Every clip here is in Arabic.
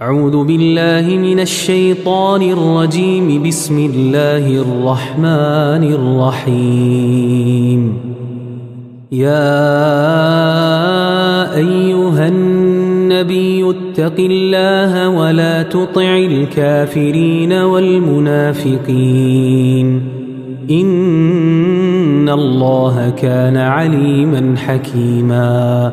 أعوذ بالله من الشيطان الرجيم. بسم الله الرحمن الرحيم. يا أيها النبي اتق الله ولا تطع الكافرين والمنافقين. إن الله كان عليما حكيما.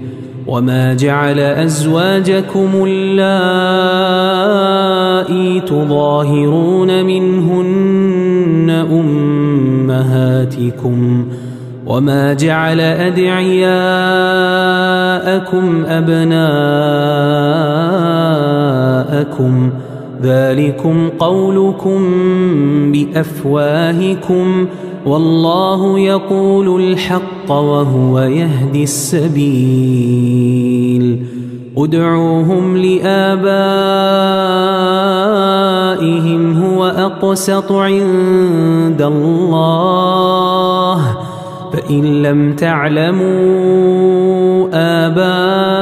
وما جعل أزواجكم اللائي تظاهرون منهن أمهاتكم وما جعل أدعياءكم أبناءكم ذلكم قولكم بأفواهكم والله يقول الحق وهو يهدي السبيل. ادعوهم لآبائهم هو أقسط عند الله. فإن لم تعلموا آباءهم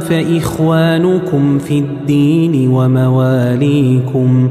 فإخوانكم في الدين ومواليكم.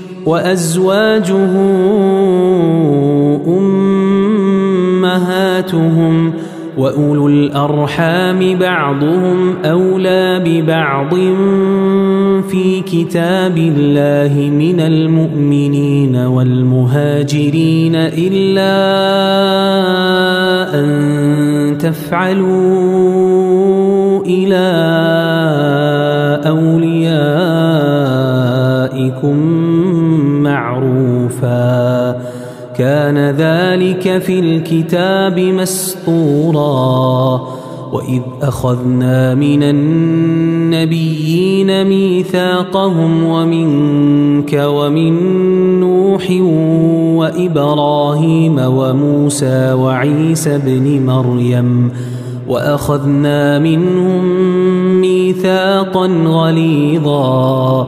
وأزواجه أمهاتهم وأولو الأرحام بعضهم أولى ببعض في كتاب الله من المؤمنين والمهاجرين إلا أن تفعلوا إلى أوليائكم معروفا. كان ذلك في الكتاب مسطورا وإذ أخذنا من النبيين ميثاقهم ومنك ومن نوح وإبراهيم وموسى وعيسى بن مريم. وأخذنا منهم ميثاقا غليظا.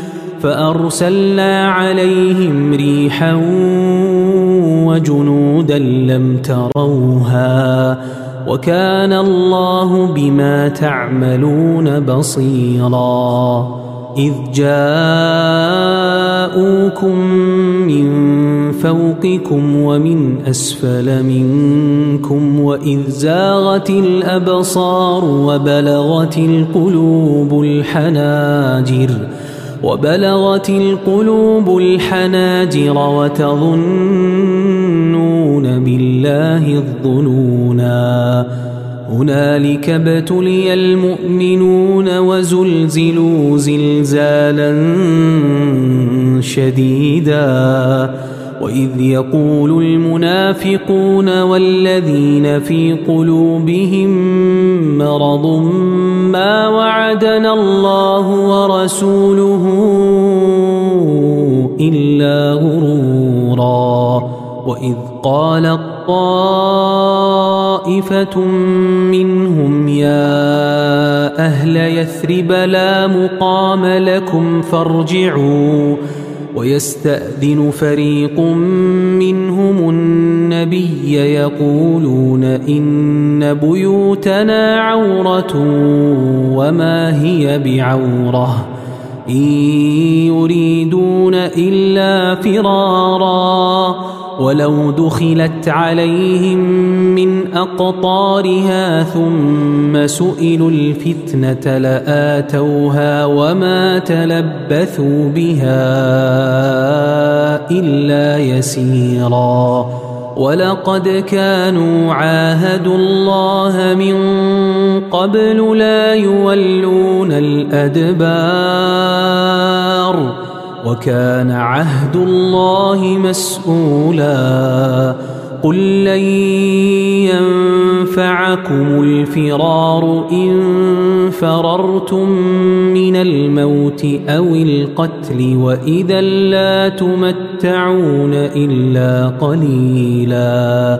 فأرسلنا عليهم ريحا وجنودا لم تروها وكان الله بما تعملون بصيرا إذ جاءوكم من فوقكم ومن أسفل منكم وإذ زاغت الأبصار وبلغت القلوب الحناجر وبلغت القلوب الحناجر وتظنون بالله الظنونا. هنالك ابتلي المؤمنون وزلزلوا زلزالا شديدا. وإذ يقول المنافقون والذين في قلوبهم مرض ما وعدنا الله ورسوله إلا غرورا. وإذ قال طائفة منهم يا أهل يثرب لا مقام لكم فارجعوا. ويستأذن فريق منهم النبي يقولون إن بيوتنا عورة وما هي بعورة. إن يريدون إلا فرارا. ولو دخلت عليهم من أقطارها ثم سئلوا الفتنة لآتوها وما تلبثوا بها إلا يسيرا. ولقد كانوا عاهدوا الله من قبل لا يولون الأدبار. وكان عهد الله مسؤولا. قل لن ينفعكم الفرار إن فررتم من الموت أو القتل وإذا لا تمتعون إلا قليلا.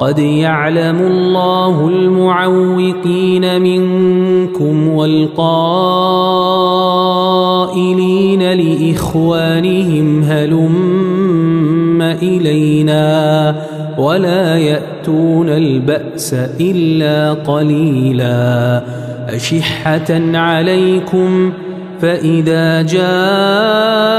قد يعلم الله المعوقين منكم والقائلين لإخوانهم هلم إلينا ولا يأتون البأس إلا قليلا أشحة عليكم فإذا جاء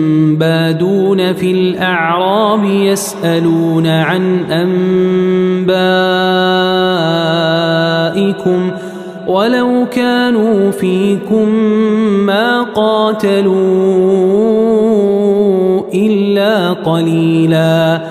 بادون في الأعراب يسألون عن أنبائكم ولو كانوا فيكم ما قاتلوا إلا قليلاً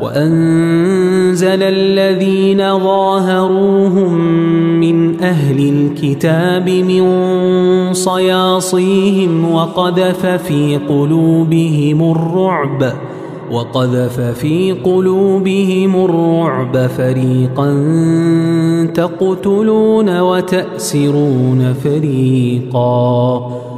وأنزل الذين ظاهروهم من أهل الكتاب من صياصيهم وقذف في قلوبهم الرعب وقذف في قلوبهم الرعب فريقا تقتلون وتأسرون فريقا.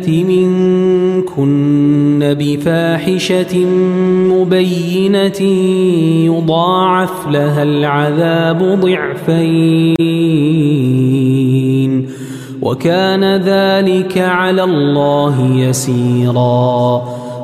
يأت منكن بفاحشة مبينة يضاعف لها العذاب ضعفين وكان ذلك على الله يسيرا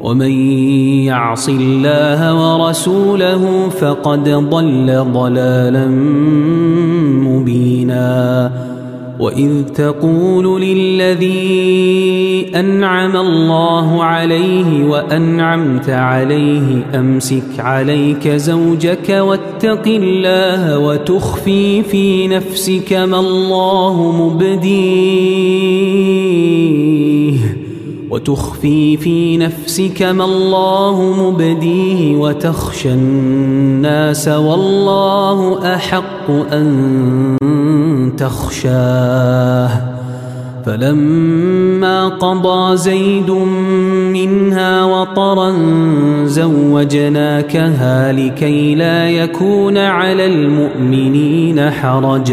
ومن يعص الله ورسوله فقد ضل ضلالا مبينا. وإذ تقول للذي أنعم الله عليه وأنعمت عليه أمسك عليك زوجك واتق الله وتخفي في نفسك ما الله مبديه. وتخفي في نفسك ما الله مبديه وتخشى الناس والله أحق أن تخشاه. فلما قضى زيد منها وطرا زوجناكها لكي لا يكون على المؤمنين حرج.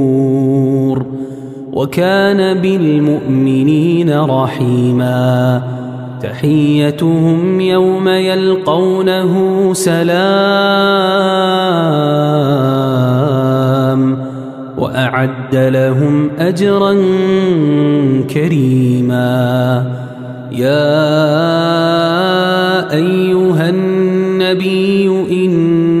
وكان بالمؤمنين رحيما. تحيتهم يوم يلقونه سلام وأعد لهم أجرا كريما. يا أيها النبي إنا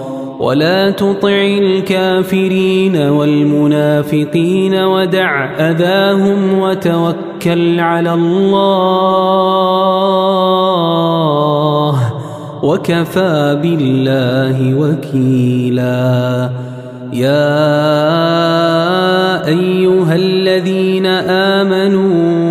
ولا تطع الكافرين والمنافقين ودع أذاهم وتوكل على الله وكفى بالله وكيلا يا أيها الذين آمنوا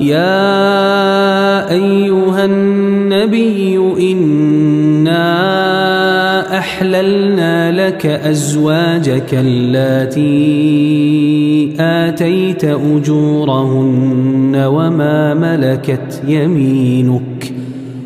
يا أيها النبي إنا أحللنا لك أزواجك اللاتي آتيت أجورهن وما ملكت يمينك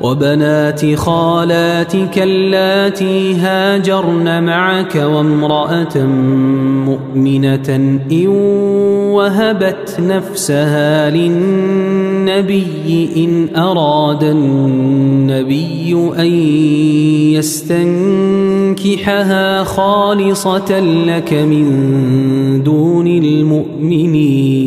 وبنات خالاتك اللاتي هاجرن معك وامرأة مؤمنة إن وهبت نفسها للنبي إن أراد النبي أن يستنكحها خالصة لك من دون المؤمنين.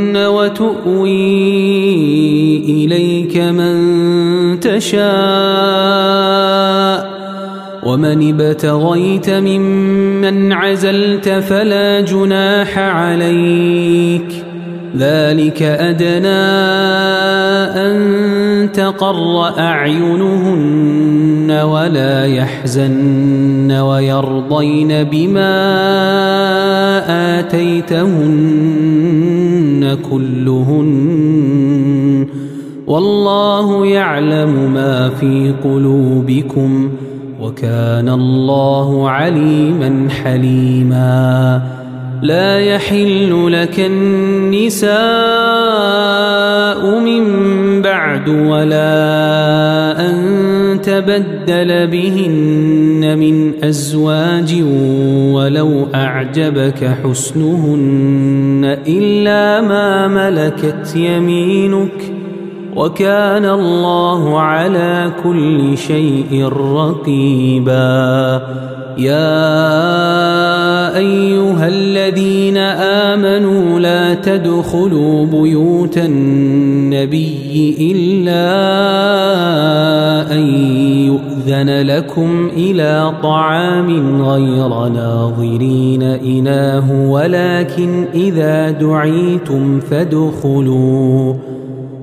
وتؤوي إليك من تشاء. ومن ابتغيت ممن عزلت فلا جناح عليك. ذلك أدنى أن تقر أعينهن ولا يحزن ويرضين بما آتيتهن. كلهن والله يعلم ما في قلوبكم وكان الله عليما حليما لا يحل لك النساء من بعد ولا أن تبدل بهن من أزواج ولو أعجبك حسنهن إلا ما ملكت يمينك وكان الله على كل شيء رقيبا يا أيها الذين آمنوا لا تدخلوا بيوت النبي إلا أن يؤذن لكم إلى طعام غير ناظرين إناه ولكن إذا دعيتم فادخلوا.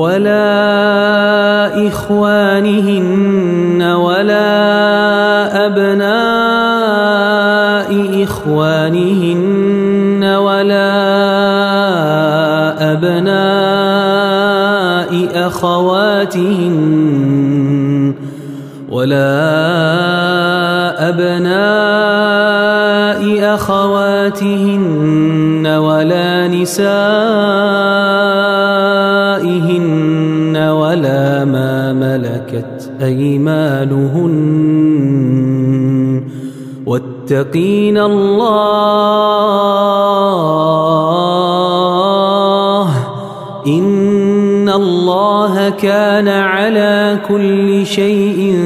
ولا إخوانهن ولا أبناء إخوانهن ولا أبناء أخواتهن ولا أبناء أخواتهن ولا نسائهن ولا ما ملكت أيمانهن. واتقين الله. إن الله كان على كل شيء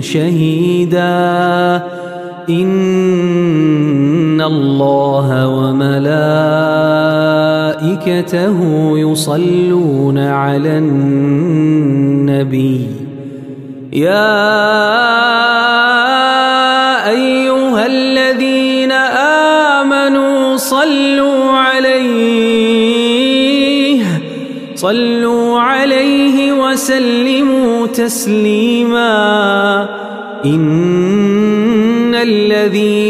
شهيدا. إن الله وملائكته يصلون على النبي. يا أيها الذين آمنوا صلوا عليه صلوا عليه وسلموا تسليما. إن الذين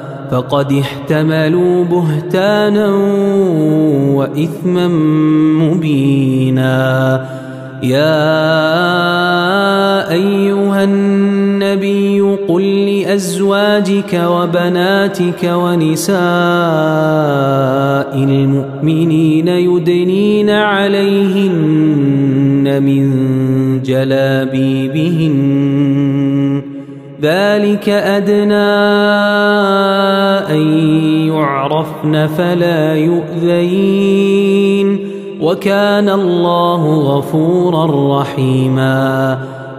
فقد احتملوا بهتانا وإثما مبينا. يا أيها النبي قل لأزواجك وبناتك ونساء المؤمنين يدنين عليهن من جلابيبهن ذلك أدنى أن يعرفن فلا يؤذين. وكان الله غفورا رحيماً.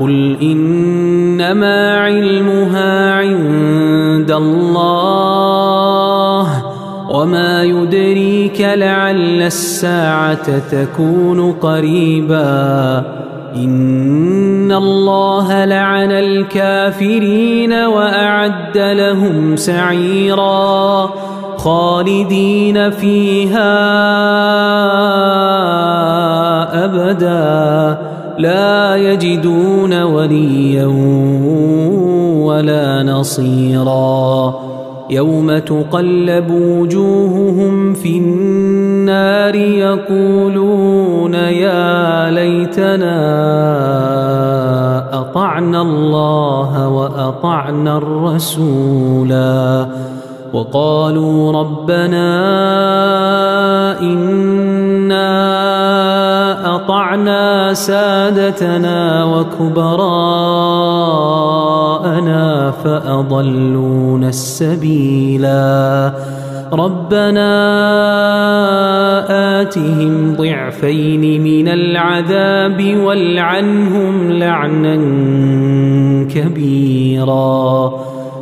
قل إنما علمها عند الله وما يدريك لعل الساعة تكون قريبا إن الله لعن الكافرين وأعد لهم سعيرا خالدين فيها أبداً لا يجدون وليا ولا نصيرا. يوم تقلب وجوههم في النار يقولون يا ليتنا أطعنا الله وأطعنا الرسولا. وقالوا ربنا إنا أطعنا سادتنا وكبراءنا فأضلون السبيلا. ربنا آتهم ضعفين من العذاب والعنهم لعنا كبيرا.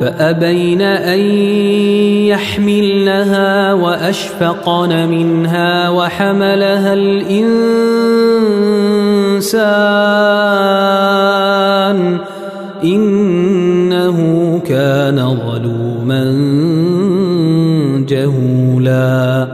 فأبين أن يحملنها وأشفقن منها وحملها الإنسان إنه كان ظلوما جهولا.